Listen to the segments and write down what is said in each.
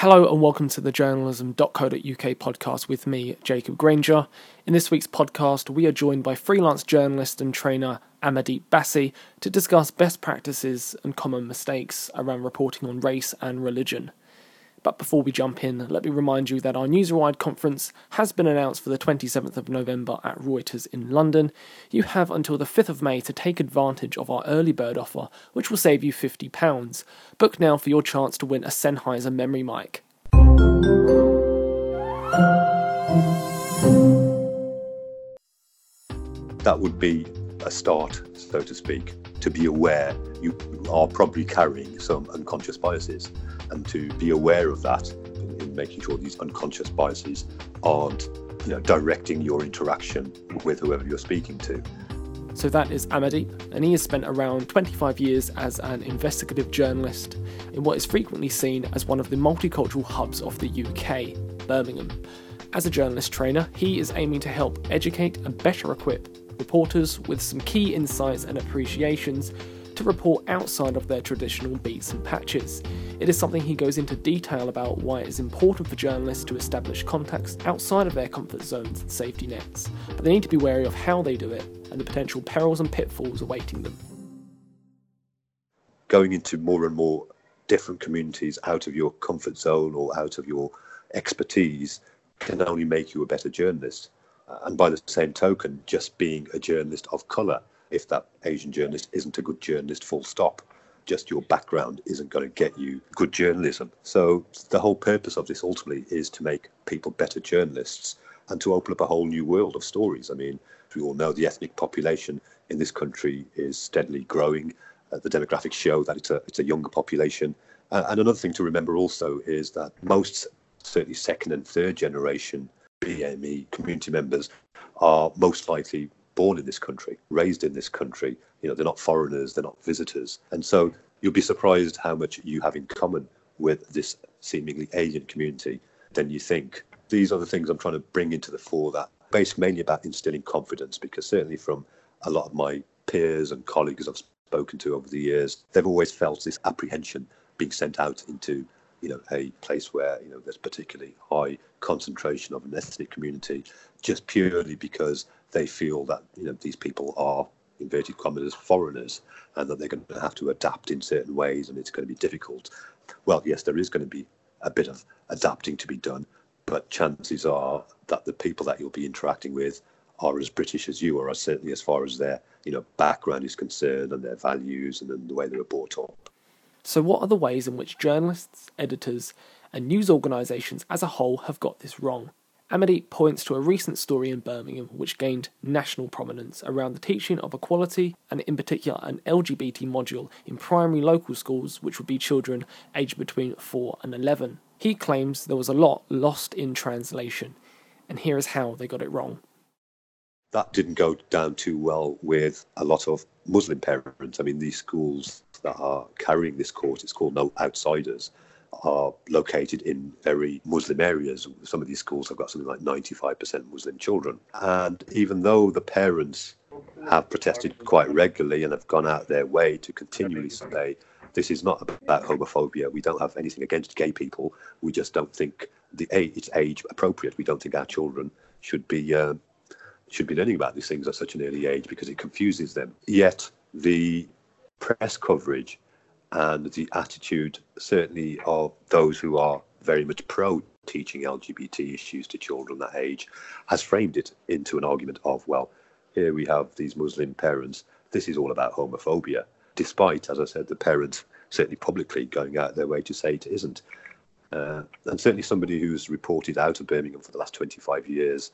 Hello and welcome to the journalism.co.uk podcast with me, Jacob Granger. In this week's podcast, we are joined by freelance journalist and trainer Amardeep Bassi to discuss best practices and common mistakes around reporting on race and religion. But before we jump in, let me remind you that our Newsrewired conference has been announced for the 27th of November at Reuters in London. You have until the 5th of May to take advantage of our early bird offer, which will save you £50. Book now for your chance to win a Sennheiser memory mic. That would be a start, so to speak, to be aware you are probably carrying some unconscious biases and to be aware of that in, in making sure these unconscious biases aren't you know, directing your interaction with whoever you're speaking to. So that is Amardeep, and he has spent around 25 years as an investigative journalist in what is frequently seen as one of the multicultural hubs of the UK, Birmingham. As a journalist trainer, he is aiming to help educate and better equip reporters with some key insights and appreciations to report outside of their traditional beats and patches. It is something he goes into detail about why it is important for journalists to establish contacts outside of their comfort zones and safety nets, but they need to be wary of how they do it and the potential perils and pitfalls awaiting them. Going into more and more different communities out of your comfort zone or out of your expertise can only make you a better journalist. And by the same token, just being a journalist of colour if that Asian journalist isn't a good journalist, full stop. Just your background isn't going to get you good journalism. So, the whole purpose of this ultimately is to make people better journalists and to open up a whole new world of stories. I mean, we all know the ethnic population in this country is steadily growing. Uh, the demographics show that it's a, it's a younger population. Uh, and another thing to remember also is that most, certainly second and third generation BME community members, are most likely born in this country, raised in this country. You know, they're not foreigners, they're not visitors. And so you'll be surprised how much you have in common with this seemingly alien community than you think. These are the things I'm trying to bring into the fore that based mainly about instilling confidence because certainly from a lot of my peers and colleagues I've spoken to over the years, they've always felt this apprehension being sent out into you know a place where you know there's particularly high concentration of an ethnic community just purely because they feel that you know these people are inverted commas foreigners and that they're going to have to adapt in certain ways and it's going to be difficult. Well, yes, there is going to be a bit of adapting to be done, but chances are that the people that you'll be interacting with are as British as you are, certainly as far as their you know background is concerned and their values and the way they were brought up. So, what are the ways in which journalists, editors, and news organisations as a whole have got this wrong? Amardeep points to a recent story in Birmingham which gained national prominence around the teaching of equality and, in particular, an LGBT module in primary local schools, which would be children aged between 4 and 11. He claims there was a lot lost in translation, and here is how they got it wrong. That didn't go down too well with a lot of Muslim parents. I mean, these schools that are carrying this course, it's called No Outsiders are located in very Muslim areas. Some of these schools have got something like 95% Muslim children. And even though the parents have protested quite regularly and have gone out their way to continually say, this is not about homophobia. We don't have anything against gay people. We just don't think the age, it's age appropriate. We don't think our children should be uh, should be learning about these things at such an early age because it confuses them. Yet the press coverage and the attitude, certainly of those who are very much pro teaching LGBT issues to children that age, has framed it into an argument of, well, here we have these Muslim parents, this is all about homophobia, despite, as I said, the parents certainly publicly going out their way to say it isn't. Uh, and certainly somebody who's reported out of Birmingham for the last 25 years,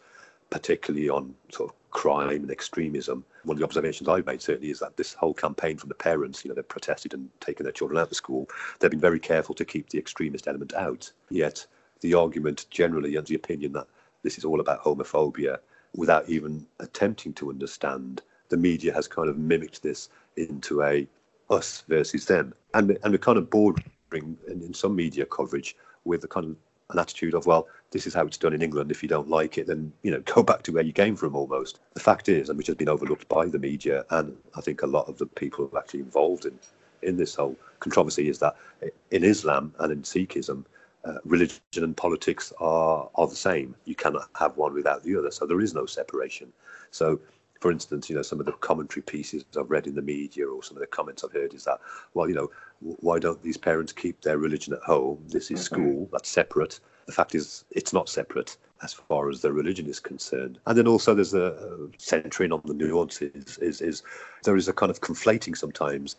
particularly on sort of crime and extremism. One of the observations I've made certainly is that this whole campaign from the parents, you know, they've protested and taken their children out of school. They've been very careful to keep the extremist element out. Yet the argument generally and the opinion that this is all about homophobia, without even attempting to understand, the media has kind of mimicked this into a us versus them, and and we're kind of bordering in, in some media coverage with the kind of an attitude of, well, this is how it's done in England. If you don't like it, then you know go back to where you came from. Almost the fact is, and which has been overlooked by the media, and I think a lot of the people who are actually involved in in this whole controversy is that in Islam and in Sikhism, uh, religion and politics are are the same. You cannot have one without the other. So there is no separation. So for instance, you know, some of the commentary pieces I've read in the media or some of the comments I've heard is that, well, you know, why don't these parents keep their religion at home? This is mm-hmm. school, that's separate. The fact is, it's not separate as far as their religion is concerned. And then also there's a centering on the nuances is, is there is a kind of conflating sometimes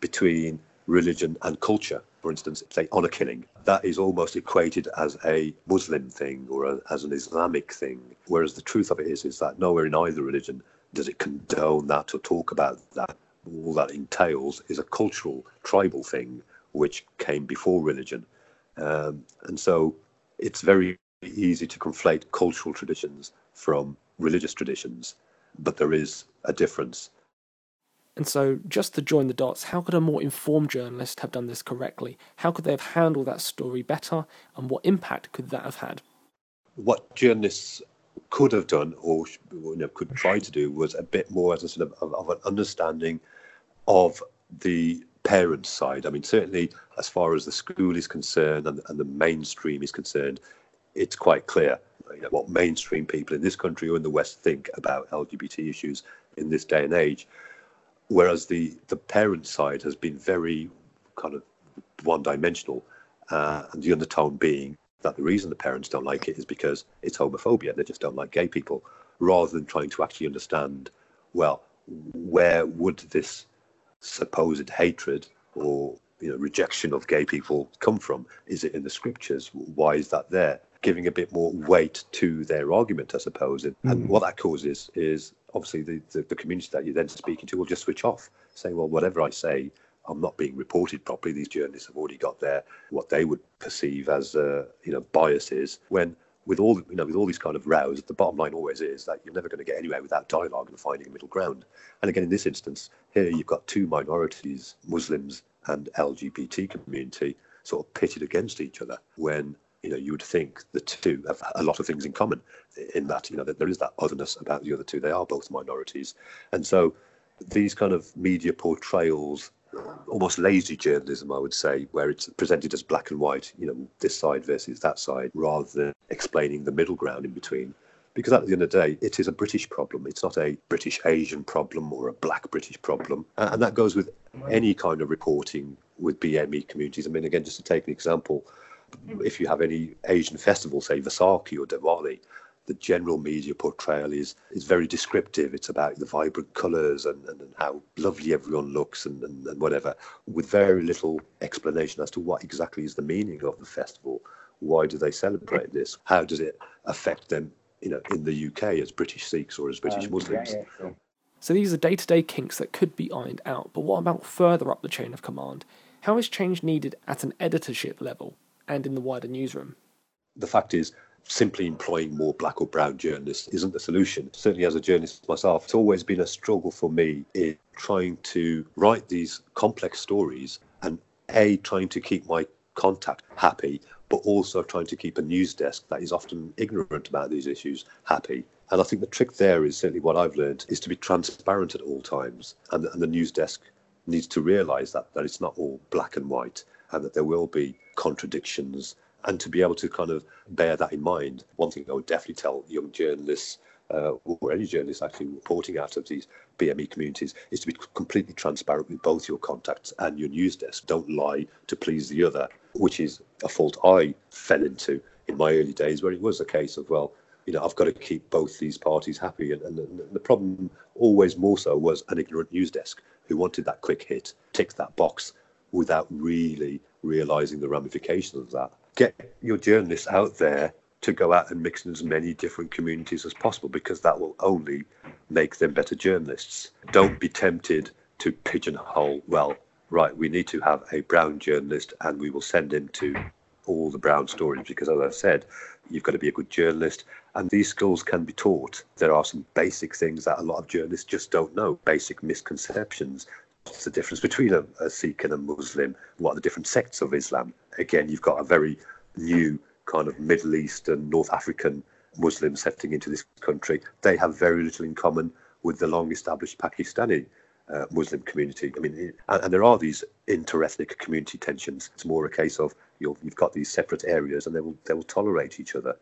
between religion and culture. For instance, say honor killing, that is almost equated as a Muslim thing or a, as an Islamic thing. Whereas the truth of it is, is that nowhere in either religion does it condone that or talk about that? All that entails is a cultural, tribal thing which came before religion. Um, and so it's very easy to conflate cultural traditions from religious traditions, but there is a difference. And so, just to join the dots, how could a more informed journalist have done this correctly? How could they have handled that story better? And what impact could that have had? What journalists could have done or you know, could try to do was a bit more as a sort of, of, an understanding of the parent side. I mean, certainly as far as the school is concerned and, and the mainstream is concerned, it's quite clear you know, what mainstream people in this country or in the West think about LGBT issues in this day and age. Whereas the, the parent side has been very kind of one dimensional, uh, and the undertone being that the reason the parents don't like it is because it's homophobia. They just don't like gay people, rather than trying to actually understand, well, where would this supposed hatred or you know rejection of gay people come from? Is it in the scriptures? Why is that there? Giving a bit more weight to their argument, I suppose. And, mm. and what that causes is obviously the, the, the community that you're then speaking to will just switch off, saying, well, whatever I say I'm not being reported properly. These journalists have already got their what they would perceive as uh, you know biases. When with all you know with all these kind of rows, the bottom line always is that you're never going to get anywhere without dialogue and finding a middle ground. And again, in this instance, here you've got two minorities, Muslims and LGBT community, sort of pitted against each other. When you know you would think the two have a lot of things in common, in that you know that there is that otherness about the other two. They are both minorities, and so these kind of media portrayals almost lazy journalism, I would say, where it's presented as black and white, you know, this side versus that side, rather than explaining the middle ground in between. Because at the end of the day, it is a British problem. It's not a British Asian problem or a black British problem. And that goes with any kind of reporting with BME communities. I mean, again, just to take an example, if you have any Asian festival, say Vaisakhi or Diwali, the general media portrayal is is very descriptive. It's about the vibrant colours and, and, and, how lovely everyone looks and, and, and whatever, with very little explanation as to what exactly is the meaning of the festival. Why do they celebrate this? How does it affect them, you know, in the UK as British Sikhs or as British um, Muslims? Yeah, yeah, So these are day-to-day kinks that could be ironed out. But what about further up the chain of command? How is change needed at an editorship level and in the wider newsroom? The fact is, simply employing more black or brown journalists isn't the solution. Certainly, as a journalist myself, it's always been a struggle for me in trying to write these complex stories and A, trying to keep my contact happy, but also trying to keep a news desk that is often ignorant about these issues happy. And I think the trick there is certainly what I've learned is to be transparent at all times. And, and the news desk needs to realize that, that it's not all black and white and that there will be contradictions and to be able to kind of bear that in mind. One thing I would definitely tell young journalists uh, or any journalists actually reporting out of these BME communities is to be completely transparent with both your contacts and your news desk. Don't lie to please the other, which is a fault I fell into in my early days, where it was a case of, well, you know, I've got to keep both these parties happy. And, and the problem always more so was an ignorant news desk who wanted that quick hit, tick that box without really realizing the ramifications of that get your journalists out there to go out and mix in as many different communities as possible because that will only make them better journalists. Don't be tempted to pigeonhole, well, right, we need to have a brown journalist and we will send him to all the brown stories because, as I said, you've got to be a good journalist and these skills can be taught. There are some basic things that a lot of journalists just don't know, basic misconceptions. What's the difference between a, a Sikh and a Muslim? What are the different sects of Islam? Again, you've got a very new kind of Middle Eastern, North African Muslims setting into this country, they have very little in common with the long established Pakistani uh, Muslim community. I mean, and, and, there are these inter-ethnic community tensions. It's more a case of you have got these separate areas, and they will they will tolerate each other,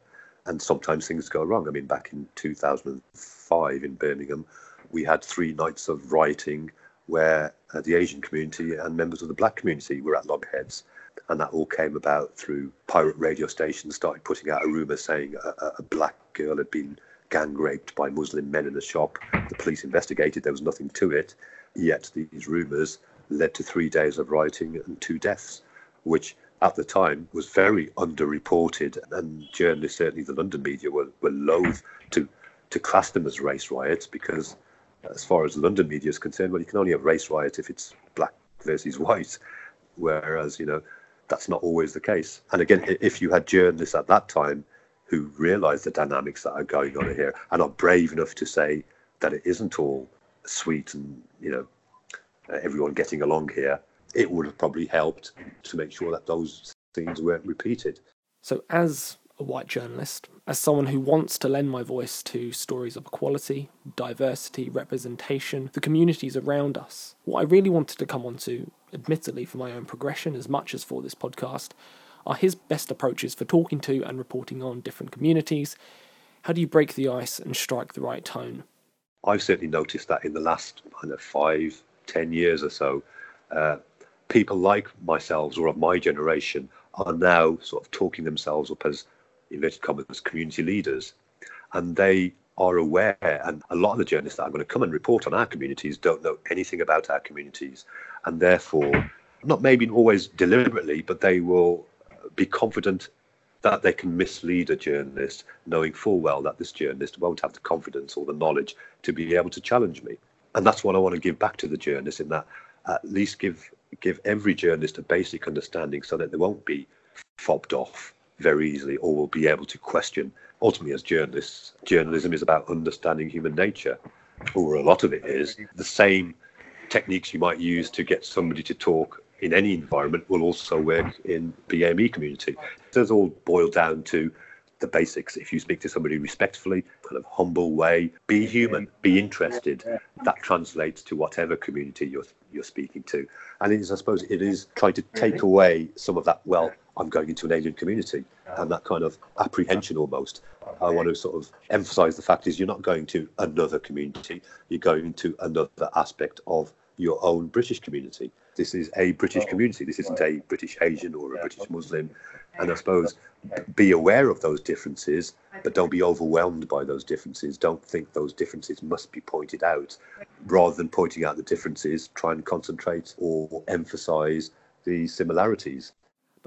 and sometimes things go wrong. I mean, back in 2005 in Birmingham, we had three nights of rioting where uh, the Asian community and members of the black community were at loggerheads. And that all came about through pirate radio stations started putting out a rumor saying a, a black girl had been gang raped by Muslim men in a shop. The police investigated, there was nothing to it. Yet these rumours led to three days of rioting and two deaths, which at the time was very underreported. And journalists, certainly the London media, were, were loath to, to class them as race riots because, as far as London media is concerned, well, you can only have race riots if it's black versus white. Whereas, you know, that's not always the case. And again, if you had journalists at that time who realize the dynamics that are going on here and are brave enough to say that it isn't all sweet and you know uh, everyone getting along here, it would have probably helped to make sure that those things weren't repeated. So, as a white journalist, as someone who wants to lend my voice to stories of equality, diversity, representation, the communities around us, what I really wanted to come on to, admittedly for my own progression as much as for this podcast, are his best approaches for talking to and reporting on different communities. How do you break the ice and strike the right tone? I've certainly noticed that in the last kind of five, ten years or so, uh, people like myself or of my generation are now sort of talking themselves up as inverted commas community leaders, and they are aware. And a lot of the journalists that are going to come and report on our communities don't know anything about our communities, and therefore, not maybe always deliberately, but they will be confident that they can mislead a journalist, knowing full well that this journalist won't have the confidence or the knowledge to be able to challenge me. And that's what I want to give back to the journalist in that at least give give every journalist a basic understanding so that they won't be fobbed off very easily or will be able to question. Ultimately, as journalists, journalism is about understanding human nature, or a lot of it is. The same techniques you might use to get somebody to talk in any environment will also work in BAME community. It does all boil down to the basics. If you speak to somebody respectfully, kind of humble way, be human, be interested, that translates to whatever community you're you're speaking to. And it is, I suppose, it is trying to take away some of that. Well, I'm going into an alien community, and that kind of apprehension almost. I want to sort of emphasise the fact is you're not going to another community. You're going to another aspect of your own British community. This is a British oh, community. This isn't a British Asian or a British Muslim. And I suppose be aware of those differences, but don't be overwhelmed by those differences. Don't think those differences must be pointed out. Rather than pointing out the differences, try and concentrate or emphasize the similarities.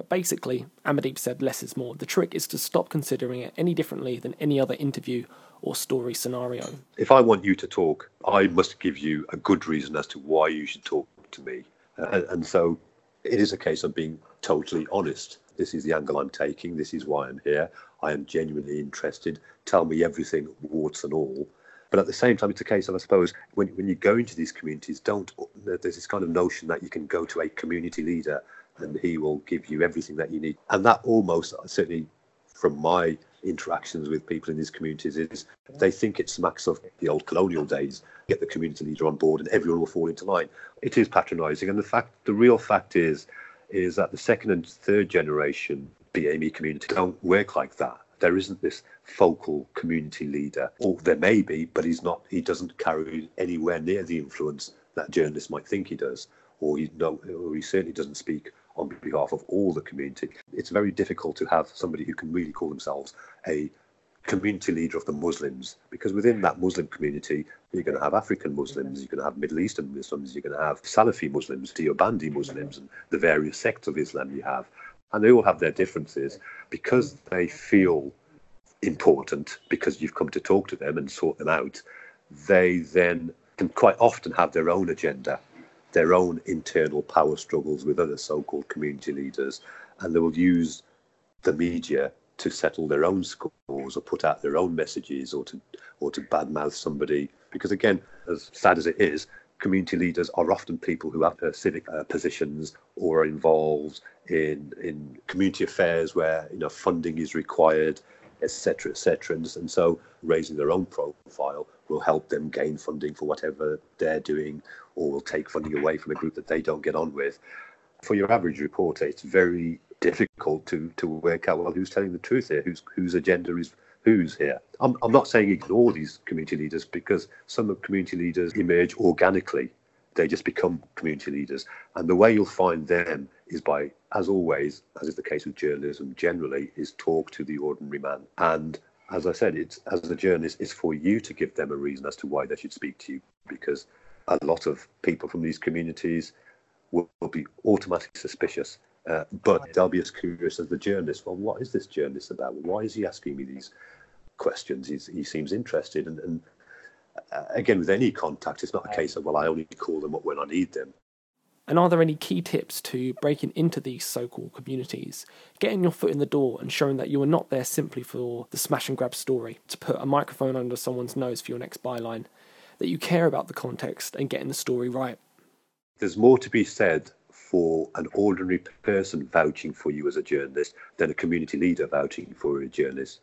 But basically, Amardeep said less is more. The trick is to stop considering it any differently than any other interview or story scenario. If I want you to talk, I must give you a good reason as to why you should talk to me. Uh, and so it is a case of being totally honest. This is the angle I'm taking. This is why I'm here. I am genuinely interested. Tell me everything, warts and all. But at the same time, it's a case of, I suppose, when, when you go into these communities, don't there's this kind of notion that you can go to a community leader and he will give you everything that you need. And that almost, certainly from my interactions with people in these communities is they think it smacks of the old colonial days. Get the community leader on board, and everyone will fall into line. It is patronising, and the fact, the real fact is, is that the second and third generation BAME community don't work like that. There isn't this focal community leader, or there may be, but he's not. He doesn't carry anywhere near the influence that journalists might think he does, or he no, or he certainly doesn't speak on behalf of all the community. It's very difficult to have somebody who can really call themselves a community leader of the Muslims because within that Muslim community, you're going to have African Muslims, you're going to have Middle Eastern Muslims, you're going to have Salafi Muslims, Deobandi Muslims, and the various sects of Islam you have. And they all have their differences because they feel important because you've come to talk to them and sort them out. They then can quite often have their own agenda their own internal power struggles with other so-called community leaders, and they will use the media to settle their own scores or put out their own messages or to or to badmouth somebody. Because again, as sad as it is, community leaders are often people who have uh, civic uh, positions or are involved in in community affairs where you know funding is required. Etc., etc. And, and so raising their own profile will help them gain funding for whatever they're doing, or will take funding away from a group that they don't get on with. For your average reporter, it's very difficult to to work out well who's telling the truth here, whose whose agenda is who's here. I'm, I'm not saying ignore these community leaders because some of community leaders emerge organically. They just become community leaders. And the way you'll find them is by, as always, as is the case with journalism generally, is talk to the ordinary man. And as I said, it's as a journalist, it's for you to give them a reason as to why they should speak to you because a lot of people from these communities will, will be automatically suspicious uh, but they'll be as curious as the journalist. Well, what is this journalist about? Why is he asking me these questions? He's, he seems interested. And, and Uh, again, with any contact, it's not a case of, well, I only call them up when I need them. And are there any key tips to breaking into these so called communities, getting your foot in the door and showing that you are not there simply for the smash and grab story, to put a microphone under someone's nose for your next byline, that you care about the context and getting the story right? There's more to be said for an ordinary person vouching for you as a journalist than a community leader vouching for a journalist.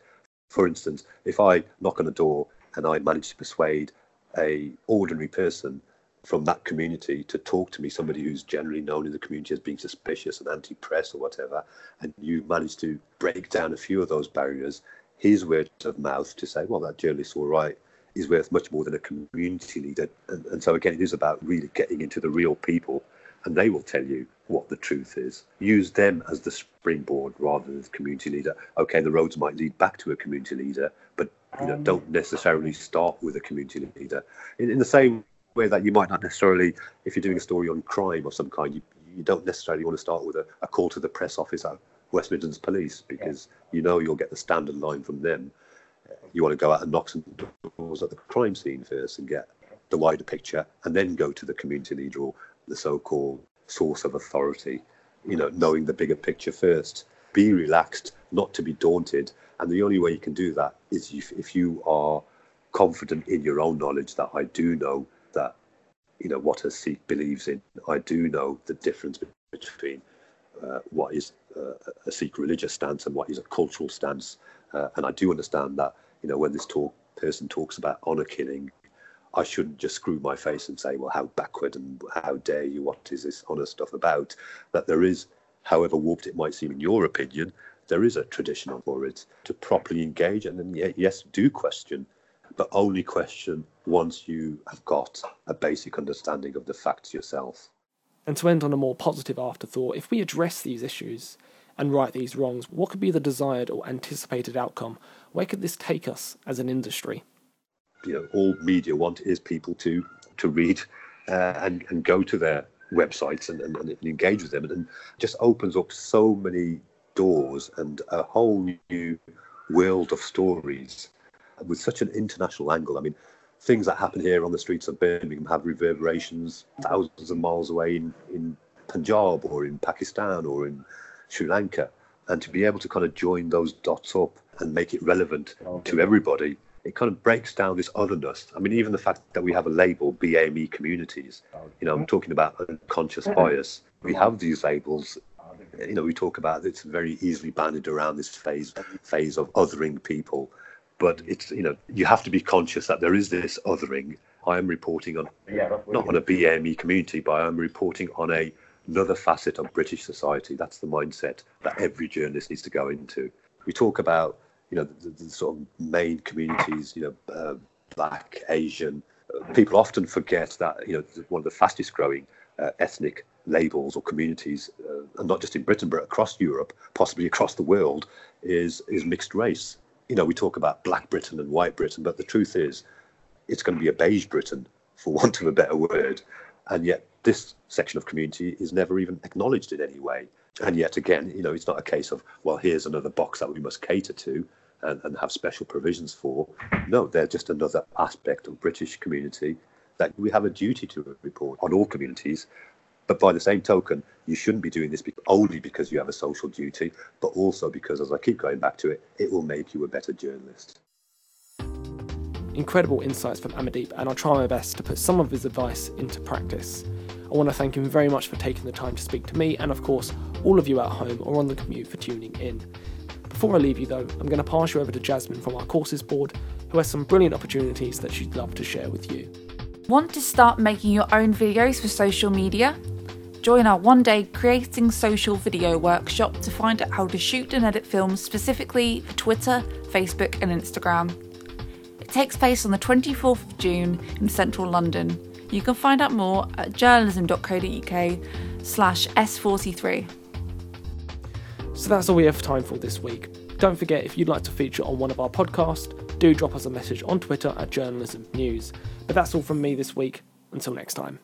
For instance, if I knock on a door and I managed to persuade a ordinary person from that community to talk to me, somebody who's generally known in the community as being suspicious and anti-press or whatever, and you manage to break down a few of those barriers, his word of mouth to say, well, that journalist's all right, is worth much more than a community leader. And, and so again, it is about really getting into the real people and they will tell you what the truth is. Use them as the springboard rather than the community leader. Okay, the roads might lead back to a community leader, but you know, um, don't necessarily start with a community leader. In, in the same way that you might not necessarily, if you're doing a story on crime of some kind, you, you don't necessarily want to start with a, a call to the press office at West Midlands Police because you know you'll get the standard line from them. Uh, you want to go out and knock some doors at the crime scene first and get the wider picture, and then go to the community leader or the so-called source of authority, you know, knowing the bigger picture first. Be relaxed, not to be daunted. And the only way you can do that is if, if you are confident in your own knowledge that I do know that, you know, what a Sikh believes in. I do know the difference between uh, what is uh, a Sikh religious stance and what is a cultural stance. Uh, and I do understand that, you know, when this talk person talks about honor killing I shouldn't just screw my face and say, well, how backward and how dare you? What is this honor stuff about? That there is, however warped it might seem in your opinion, there is a tradition for it to properly engage. And then, yes, do question, but only question once you have got a basic understanding of the facts yourself. And to end on a more positive afterthought, if we address these issues and right these wrongs, what could be the desired or anticipated outcome? Where could this take us as an industry? you know all media want is people to to read uh, and and go to their websites and, and, and engage with them and just opens up so many doors and a whole new world of stories with such an international angle. I mean, things that happen here on the streets of Birmingham have reverberations thousands of miles away in, in Punjab or in Pakistan or in Sri Lanka. And to be able to kind of join those dots up and make it relevant okay. to everybody it kind of breaks down this otherness. I mean, even the fact that we have a label, BAME communities, you know, I'm talking about unconscious bias. We have these labels. You know, we talk about it's very easily banded around this phase phase of othering people, but it's you know you have to be conscious that there is this othering. I am reporting on not on a BME community, but I am reporting on a another facet of British society. That's the mindset that every journalist needs to go into. We talk about you know, the, the sort of main communities, you know, uh, black, Asian. Uh, people often forget that, you know, one of the fastest growing uh, ethnic labels or communities, uh, and not just in Britain, but across Europe, possibly across the world, is, is mixed race. You know, we talk about black Britain and white Britain, but the truth is, it's going to be a beige Britain, for want of a better word. And yet, this section of community is never even acknowledged in any way. And yet again, you know, it's not a case of, well, here's another box that we must cater to and, and have special provisions for. No, they're just another aspect of British community that we have a duty to report on all communities. But by the same token, you shouldn't be doing this only because you have a social duty, but also because, as I keep going back to it, it will make you a better journalist. Incredible insights from Amardeep, and I'll try my best to put some of his advice into practice. I want to thank him very much for taking the time to speak to me, and of course, all of you at home or on the commute for tuning in. Before I leave you though, I'm going to pass you over to Jasmine from our courses board, who has some brilliant opportunities that she'd love to share with you. Want to start making your own videos for social media? Join our one day Creating Social Video workshop to find out how to shoot and edit films specifically for Twitter, Facebook, and Instagram. It takes place on the 24th of June in central London. You can find out more at journalism.co.uk slash S43. So that's all we have time for this week. Don't forget, if you'd like to feature on one of our podcasts, do drop us a message on Twitter at Journalism News. But that's all from me this week. Until next time.